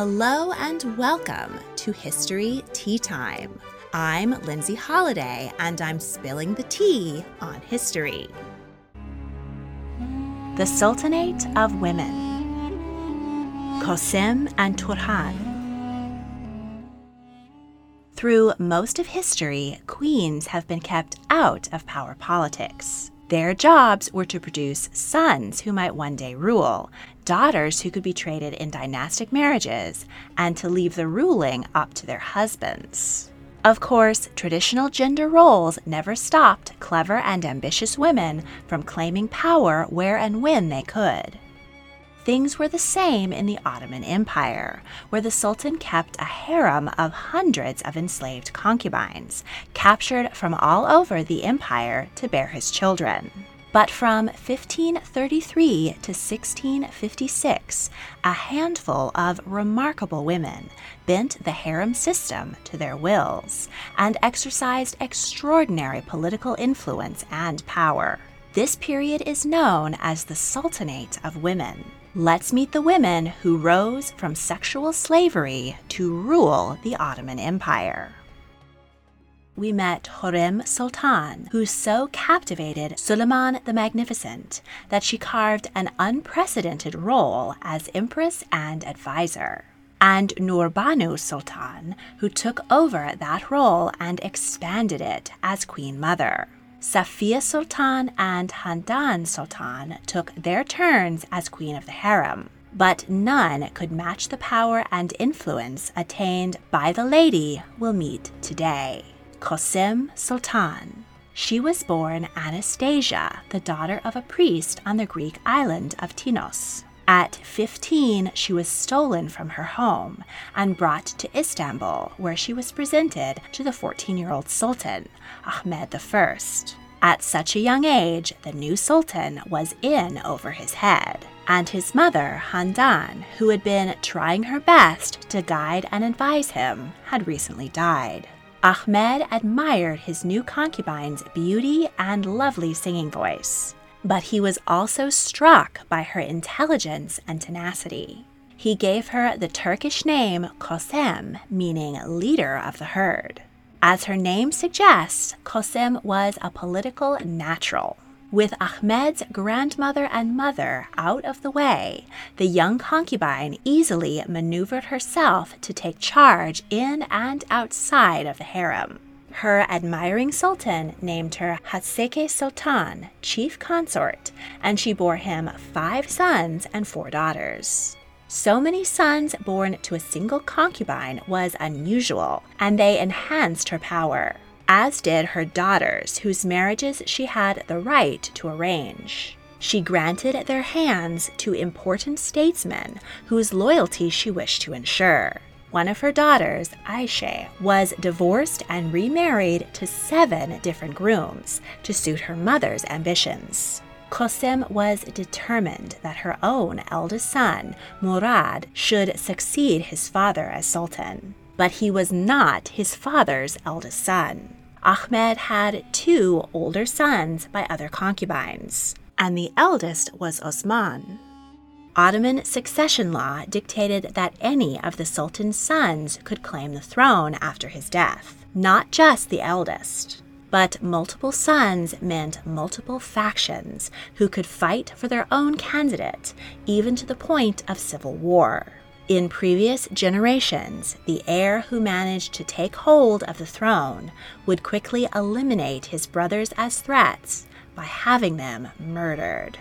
Hello and welcome to History Tea Time. I'm Lindsay Holiday and I'm spilling the tea on history. The Sultanate of Women Kosem and Turhan. Through most of history, queens have been kept out of power politics. Their jobs were to produce sons who might one day rule, daughters who could be traded in dynastic marriages, and to leave the ruling up to their husbands. Of course, traditional gender roles never stopped clever and ambitious women from claiming power where and when they could. Things were the same in the Ottoman Empire, where the Sultan kept a harem of hundreds of enslaved concubines, captured from all over the empire to bear his children. But from 1533 to 1656, a handful of remarkable women bent the harem system to their wills and exercised extraordinary political influence and power. This period is known as the Sultanate of Women. Let's meet the women who rose from sexual slavery to rule the Ottoman Empire. We met Hurrem Sultan, who so captivated Suleiman the Magnificent that she carved an unprecedented role as empress and advisor. And Nurbanu Sultan, who took over that role and expanded it as Queen Mother. Safiye Sultan and Handan Sultan took their turns as queen of the harem, but none could match the power and influence attained by the lady we'll meet today, Kosem Sultan. She was born Anastasia, the daughter of a priest on the Greek island of Tinos. At 15, she was stolen from her home and brought to Istanbul, where she was presented to the 14 year old Sultan, Ahmed I. At such a young age, the new Sultan was in over his head, and his mother, Handan, who had been trying her best to guide and advise him, had recently died. Ahmed admired his new concubine's beauty and lovely singing voice but he was also struck by her intelligence and tenacity. He gave her the Turkish name Kosem, meaning leader of the herd. As her name suggests, Kosem was a political natural. With Ahmed's grandmother and mother out of the way, the young concubine easily maneuvered herself to take charge in and outside of the harem. Her admiring sultan named her Haseki Sultan, chief consort, and she bore him five sons and four daughters. So many sons born to a single concubine was unusual, and they enhanced her power, as did her daughters, whose marriages she had the right to arrange. She granted their hands to important statesmen whose loyalty she wished to ensure. One of her daughters, Aisha, was divorced and remarried to seven different grooms to suit her mother's ambitions. Kosem was determined that her own eldest son, Murad, should succeed his father as sultan. But he was not his father's eldest son. Ahmed had two older sons by other concubines, and the eldest was Osman. Ottoman succession law dictated that any of the Sultan's sons could claim the throne after his death, not just the eldest. But multiple sons meant multiple factions who could fight for their own candidate, even to the point of civil war. In previous generations, the heir who managed to take hold of the throne would quickly eliminate his brothers as threats by having them murdered.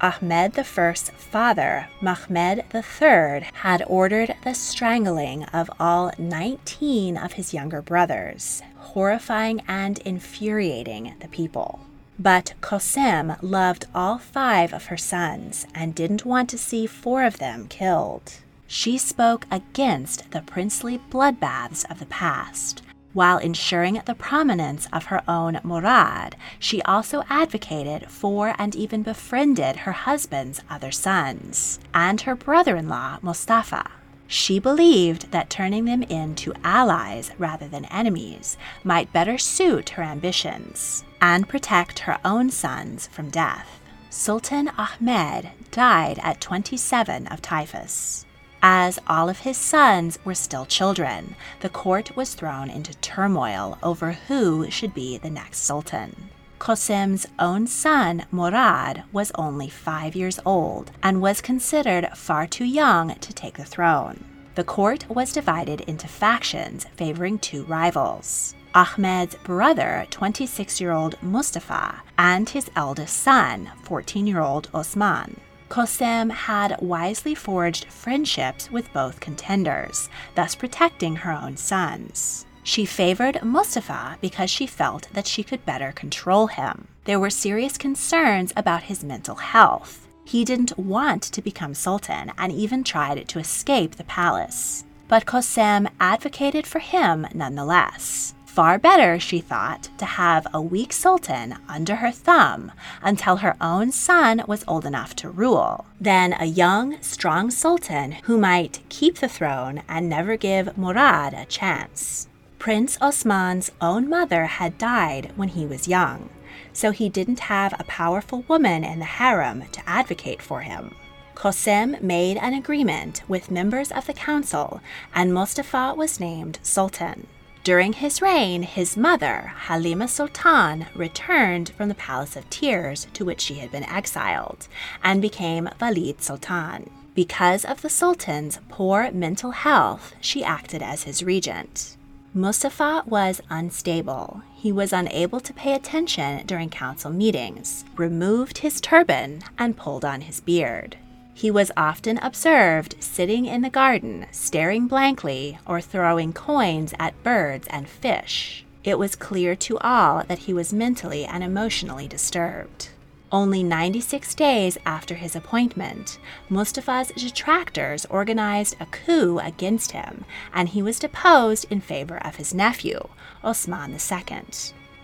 Ahmed I's father, Mehmed III, had ordered the strangling of all 19 of his younger brothers, horrifying and infuriating the people. But Kosem loved all five of her sons and didn't want to see four of them killed. She spoke against the princely bloodbaths of the past while ensuring the prominence of her own Murad, she also advocated for and even befriended her husband's other sons and her brother in law, Mustafa. She believed that turning them into allies rather than enemies might better suit her ambitions and protect her own sons from death. Sultan Ahmed died at 27 of typhus. As all of his sons were still children, the court was thrown into turmoil over who should be the next sultan. Kosem's own son, Murad, was only five years old and was considered far too young to take the throne. The court was divided into factions favoring two rivals. Ahmed's brother, 26 year old Mustafa, and his eldest son, 14 year old Osman. Kosem had wisely forged friendships with both contenders, thus protecting her own sons. She favored Mustafa because she felt that she could better control him. There were serious concerns about his mental health. He didn't want to become sultan and even tried to escape the palace. But Kosem advocated for him nonetheless. Far better, she thought, to have a weak sultan under her thumb until her own son was old enough to rule, than a young, strong sultan who might keep the throne and never give Murad a chance. Prince Osman's own mother had died when he was young, so he didn't have a powerful woman in the harem to advocate for him. Kosem made an agreement with members of the council, and Mustafa was named sultan. During his reign, his mother, Halime Sultan, returned from the Palace of Tears to which she had been exiled and became Valide Sultan. Because of the Sultan's poor mental health, she acted as his regent. Mustafa was unstable. He was unable to pay attention during council meetings, removed his turban, and pulled on his beard. He was often observed sitting in the garden, staring blankly or throwing coins at birds and fish. It was clear to all that he was mentally and emotionally disturbed. Only 96 days after his appointment, Mustafa's detractors organized a coup against him, and he was deposed in favor of his nephew, Osman II.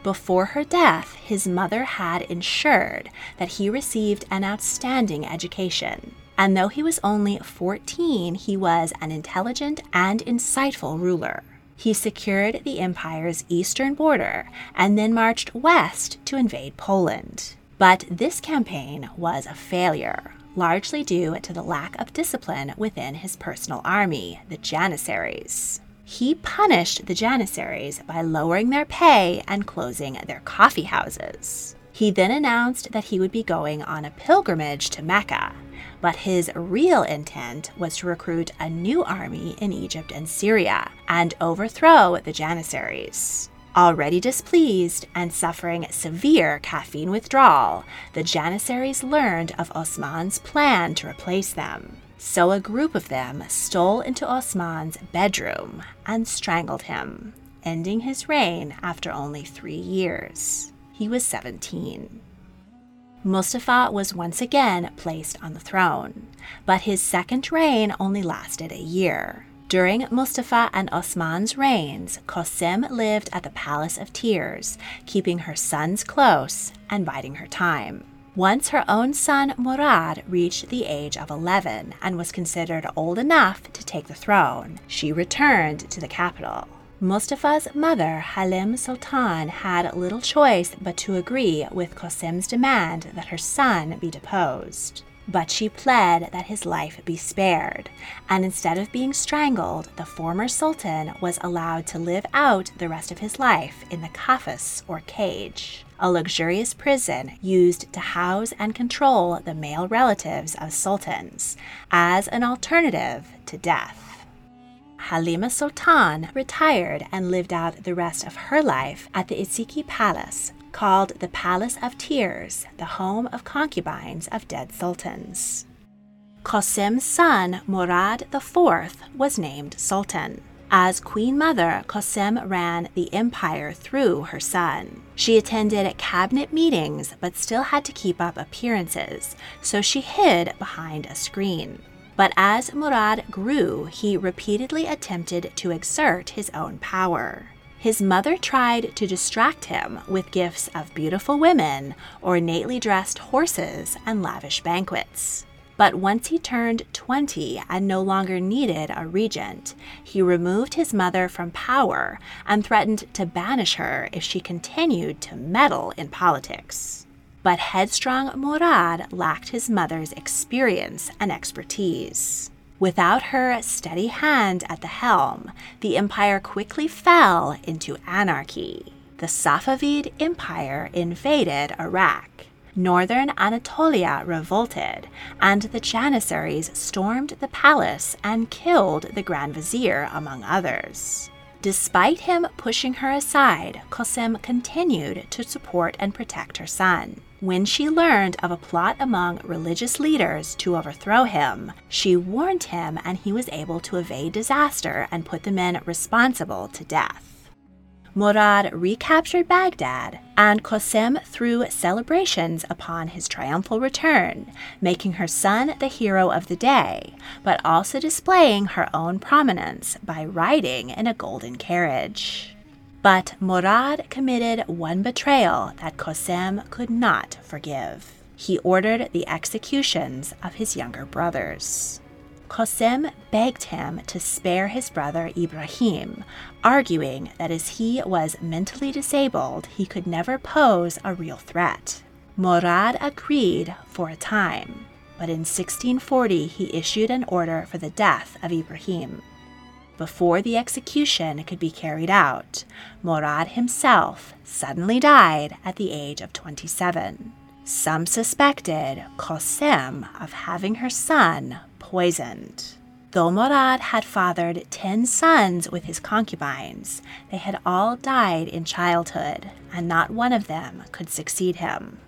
Before her death, his mother had ensured that he received an outstanding education. And though he was only 14, he was an intelligent and insightful ruler. He secured the empire's eastern border and then marched west to invade Poland. But this campaign was a failure, largely due to the lack of discipline within his personal army, the Janissaries. He punished the Janissaries by lowering their pay and closing their coffee houses. He then announced that he would be going on a pilgrimage to Mecca, but his real intent was to recruit a new army in Egypt and Syria and overthrow the Janissaries. Already displeased and suffering severe caffeine withdrawal, the Janissaries learned of Osman's plan to replace them. So a group of them stole into Osman's bedroom and strangled him, ending his reign after only three years. He was 17. Mustafa was once again placed on the throne, but his second reign only lasted a year. During Mustafa and Osman's reigns, Kosem lived at the Palace of Tears, keeping her sons close and biding her time. Once her own son Murad reached the age of 11 and was considered old enough to take the throne, she returned to the capital. Mustafa's mother, Halime Sultan, had little choice but to agree with Kosem's demand that her son be deposed. But she pled that his life be spared, and instead of being strangled, the former sultan was allowed to live out the rest of his life in the kafes or cage, a luxurious prison used to house and control the male relatives of sultans as an alternative to death. Halime Sultan retired and lived out the rest of her life at the Eski Palace, called the Palace of Tears, the home of concubines of dead sultans. Kosem's son, Murad IV, was named sultan. As Queen Mother, Kosem ran the empire through her son. She attended cabinet meetings but still had to keep up appearances, so she hid behind a screen. But as Murad grew, he repeatedly attempted to exert his own power. His mother tried to distract him with gifts of beautiful women, ornately dressed horses, and lavish banquets. But once he turned 20 and no longer needed a regent, he removed his mother from power and threatened to banish her if she continued to meddle in politics. But headstrong Murad lacked his mother's experience and expertise. Without her steady hand at the helm, the empire quickly fell into anarchy. The Safavid Empire invaded Iraq. Northern Anatolia revolted, and the Janissaries stormed the palace and killed the Grand Vizier, among others. Despite him pushing her aside, Kosem continued to support and protect her son. When she learned of a plot among religious leaders to overthrow him, she warned him and he was able to evade disaster and put the men responsible to death. Murad recaptured Baghdad, and Kosem threw celebrations upon his triumphal return, making her son the hero of the day, but also displaying her own prominence by riding in a golden carriage. But Murad committed one betrayal that Kosem could not forgive. He ordered the executions of his younger brothers. Kosem begged him to spare his brother Ibrahim, arguing that as he was mentally disabled, he could never pose a real threat. Murad agreed for a time, but in 1640 he issued an order for the death of Ibrahim. Before the execution could be carried out, Murad himself suddenly died at the age of 27. Some suspected Kosem of having her son poisoned. Though Murad had fathered 10 sons with his concubines, they had all died in childhood, and not one of them could succeed him.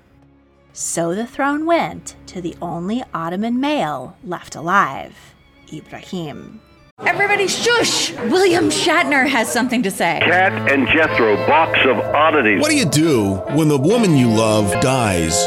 So the throne went to the only Ottoman male left alive, Ibrahim. Everybody shush! William Shatner has something to say. Kat and Jethro, box of oddities. What do you do when the woman you love dies?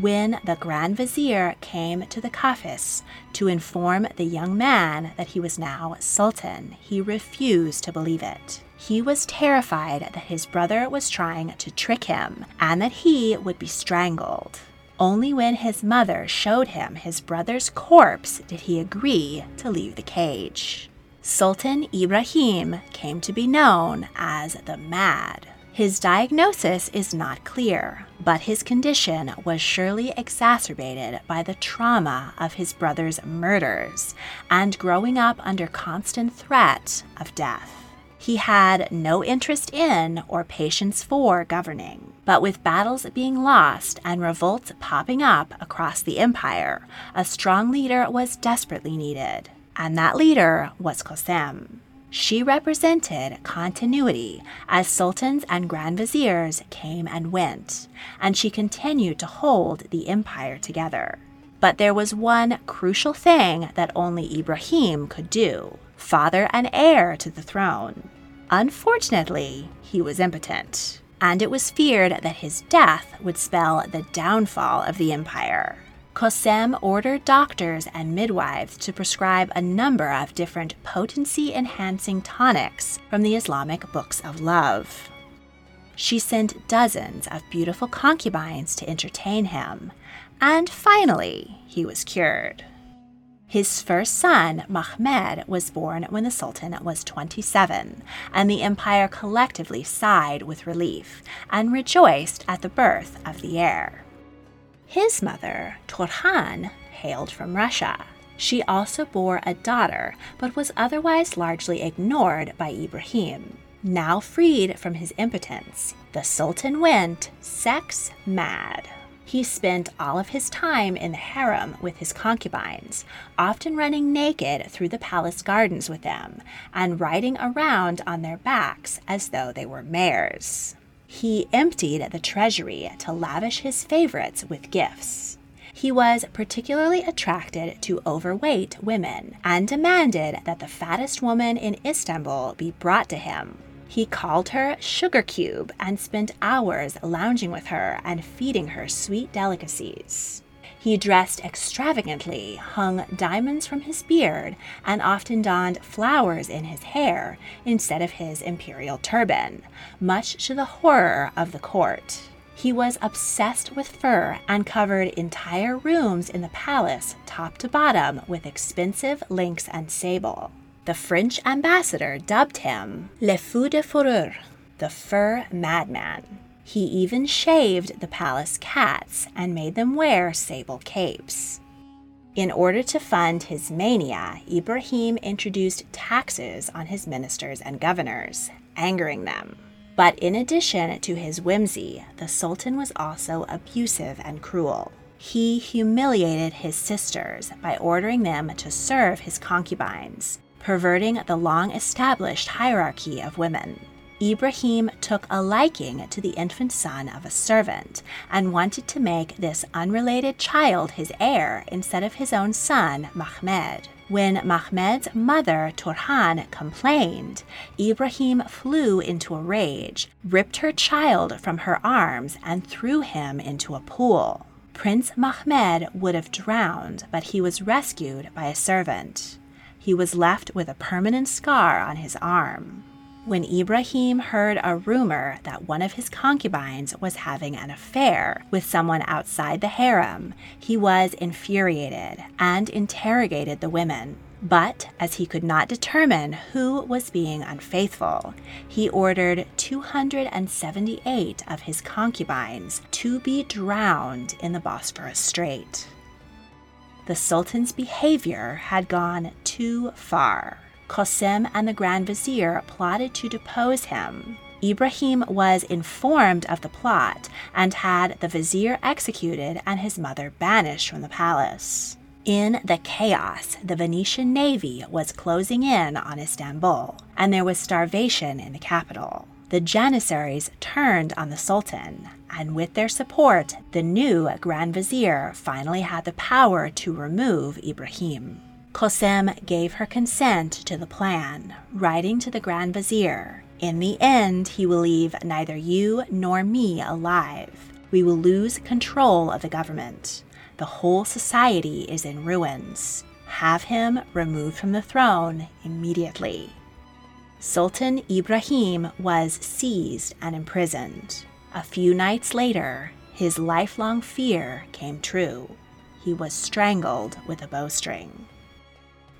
When the Grand Vizier came to the Kafes to inform the young man that he was now Sultan, he refused to believe it. He was terrified that his brother was trying to trick him and that he would be strangled. Only when his mother showed him his brother's corpse did he agree to leave the cage. Sultan Ibrahim came to be known as the Mad. His diagnosis is not clear, but his condition was surely exacerbated by the trauma of his brother's murders and growing up under constant threat of death. He had no interest in or patience for governing, but with battles being lost and revolts popping up across the empire, a strong leader was desperately needed, and that leader was Kosem. She represented continuity as sultans and grand viziers came and went, and she continued to hold the empire together. But there was one crucial thing that only Ibrahim could do father and heir to the throne. Unfortunately, he was impotent, and it was feared that his death would spell the downfall of the empire. Kosem ordered doctors and midwives to prescribe a number of different potency enhancing tonics from the Islamic books of love. She sent dozens of beautiful concubines to entertain him, and finally, he was cured. His first son, Mehmed, was born when the Sultan was 27, and the empire collectively sighed with relief and rejoiced at the birth of the heir. His mother, Turhan, hailed from Russia. She also bore a daughter, but was otherwise largely ignored by Ibrahim. Now freed from his impotence, the Sultan went sex mad. He spent all of his time in the harem with his concubines, often running naked through the palace gardens with them and riding around on their backs as though they were mares. He emptied the treasury to lavish his favorites with gifts. He was particularly attracted to overweight women and demanded that the fattest woman in Istanbul be brought to him he called her Sugar Cube and spent hours lounging with her and feeding her sweet delicacies. He dressed extravagantly, hung diamonds from his beard, and often donned flowers in his hair instead of his imperial turban, much to the horror of the court. He was obsessed with fur and covered entire rooms in the palace, top to bottom, with expensive lynx and sable. The French ambassador dubbed him Le Fou de Fourrure, the fur madman. He even shaved the palace cats and made them wear sable capes. In order to fund his mania, Ibrahim introduced taxes on his ministers and governors, angering them. But in addition to his whimsy, the Sultan was also abusive and cruel. He humiliated his sisters by ordering them to serve his concubines, perverting the long established hierarchy of women. Ibrahim took a liking to the infant son of a servant and wanted to make this unrelated child his heir instead of his own son, Mehmed. When Mehmed's mother, Turhan, complained, Ibrahim flew into a rage, ripped her child from her arms, and threw him into a pool. Prince Mehmed would have drowned, but he was rescued by a servant he was left with a permanent scar on his arm. When Ibrahim heard a rumor that one of his concubines was having an affair with someone outside the harem, he was infuriated and interrogated the women. But as he could not determine who was being unfaithful, he ordered 278 of his concubines to be drowned in the Bosphorus Strait the Sultan's behavior had gone too far. Kosem and the Grand Vizier plotted to depose him. Ibrahim was informed of the plot and had the vizier executed and his mother banished from the palace. In the chaos, the Venetian navy was closing in on Istanbul, and there was starvation in the capital. The Janissaries turned on the Sultan, and with their support, the new Grand Vizier finally had the power to remove Ibrahim. Kosem gave her consent to the plan, writing to the Grand Vizier In the end, he will leave neither you nor me alive. We will lose control of the government. The whole society is in ruins. Have him removed from the throne immediately. Sultan Ibrahim was seized and imprisoned. A few nights later, his lifelong fear came true. He was strangled with a bowstring.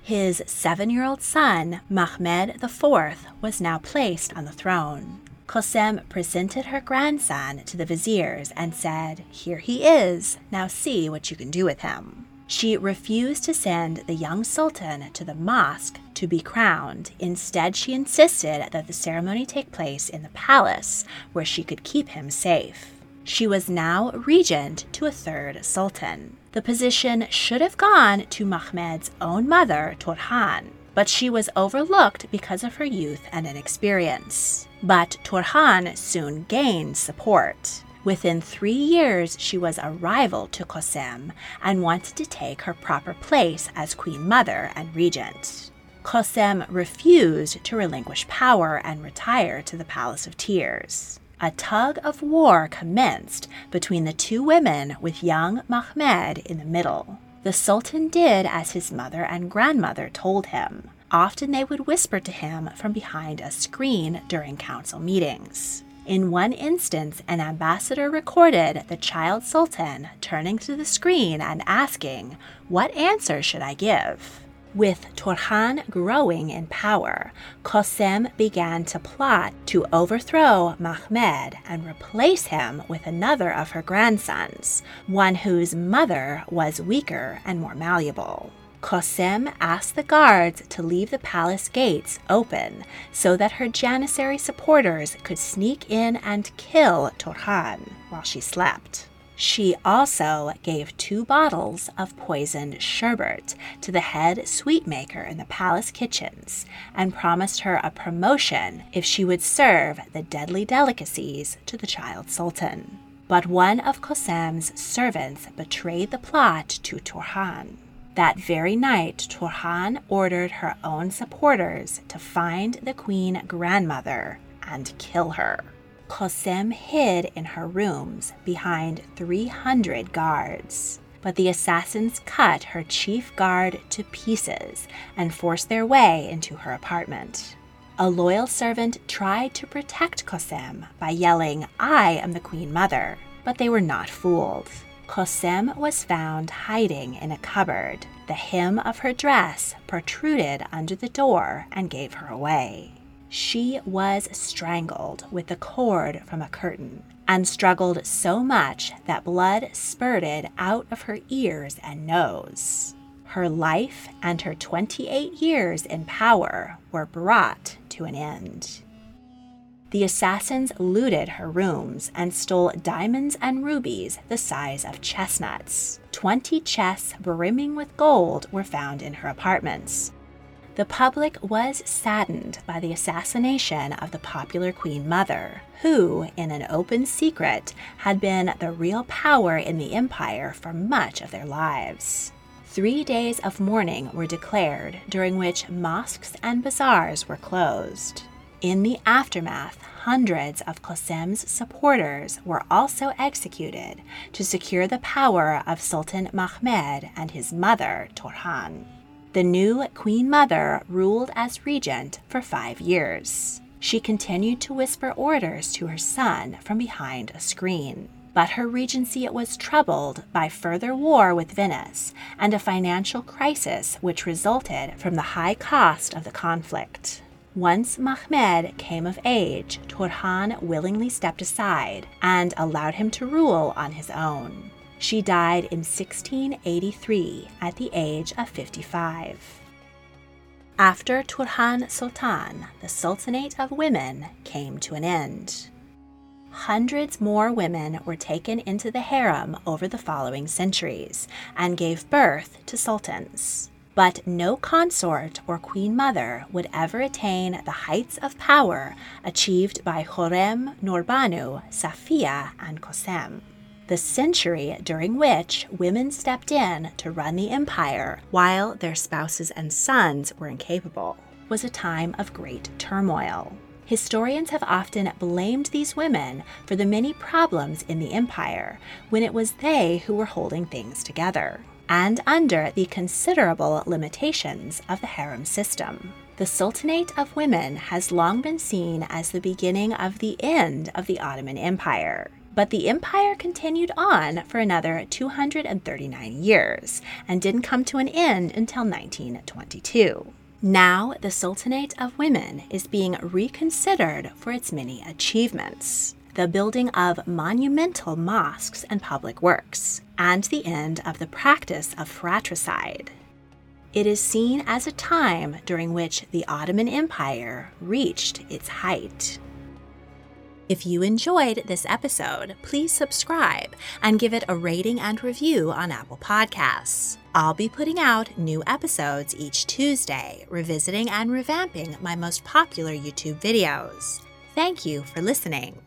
His seven year old son, Mehmed IV, was now placed on the throne. Kosem presented her grandson to the viziers and said, Here he is, now see what you can do with him. She refused to send the young sultan to the mosque to be crowned. Instead, she insisted that the ceremony take place in the palace where she could keep him safe. She was now regent to a third sultan. The position should have gone to Mehmed's own mother, Turhan. but she was overlooked because of her youth and inexperience. But Turhan soon gained support. Within three years, she was a rival to Kosem and wanted to take her proper place as Queen Mother and Regent. Kosem refused to relinquish power and retire to the Palace of Tears. A tug of war commenced between the two women with young Mehmed in the middle. The Sultan did as his mother and grandmother told him. Often they would whisper to him from behind a screen during council meetings. In one instance, an ambassador recorded the child sultan turning to the screen and asking, What answer should I give? With Turhan growing in power, Kosem began to plot to overthrow Mehmed and replace him with another of her grandsons, one whose mother was weaker and more malleable. Kosem asked the guards to leave the palace gates open so that her Janissary supporters could sneak in and kill Turhan while she slept. She also gave two bottles of poisoned sherbet to the head sweetmaker in the palace kitchens and promised her a promotion if she would serve the deadly delicacies to the child sultan. But one of Kosem's servants betrayed the plot to Turhan. That very night, Turhan ordered her own supporters to find the queen grandmother and kill her. Kosem hid in her rooms behind 300 guards. But the assassins cut her chief guard to pieces and forced their way into her apartment. A loyal servant tried to protect Kosem by yelling, I am the Queen Mother, but they were not fooled. Kosem was found hiding in a cupboard. The hem of her dress protruded under the door and gave her away. She was strangled with the cord from a curtain and struggled so much that blood spurted out of her ears and nose. Her life and her 28 years in power were brought to an end. The assassins looted her rooms and stole diamonds and rubies the size of chestnuts. Twenty chests brimming with gold were found in her apartments the public was saddened by the assassination of the popular Queen Mother, who, in an open secret, had been the real power in the empire for much of their lives. Three days of mourning were declared, during which mosques and bazaars were closed. In the aftermath, hundreds of Kosem's supporters were also executed to secure the power of Sultan Mehmed and his mother, Turhan. The new Queen Mother ruled as regent for five years. She continued to whisper orders to her son from behind a screen. But her regency was troubled by further war with Venice and a financial crisis which resulted from the high cost of the conflict. Once Mehmed came of age, Turhan willingly stepped aside and allowed him to rule on his own. She died in 1683 at the age of 55. After Turhan Sultan, the Sultanate of Women came to an end. Hundreds more women were taken into the harem over the following centuries and gave birth to sultans. But no consort or queen mother would ever attain the heights of power achieved by Hurrem, Nurbanu, Safiye, and Kosem the century during which women stepped in to run the empire while their spouses and sons were incapable, was a time of great turmoil. Historians have often blamed these women for the many problems in the empire when it was they who were holding things together, and under the considerable limitations of the harem system. The Sultanate of Women has long been seen as the beginning of the end of the Ottoman Empire. But the empire continued on for another 239 years and didn't come to an end until 1922. Now, the Sultanate of Women is being reconsidered for its many achievements the building of monumental mosques and public works, and the end of the practice of fratricide. It is seen as a time during which the Ottoman Empire reached its height. If you enjoyed this episode, please subscribe and give it a rating and review on Apple Podcasts. I'll be putting out new episodes each Tuesday, revisiting and revamping my most popular YouTube videos. Thank you for listening.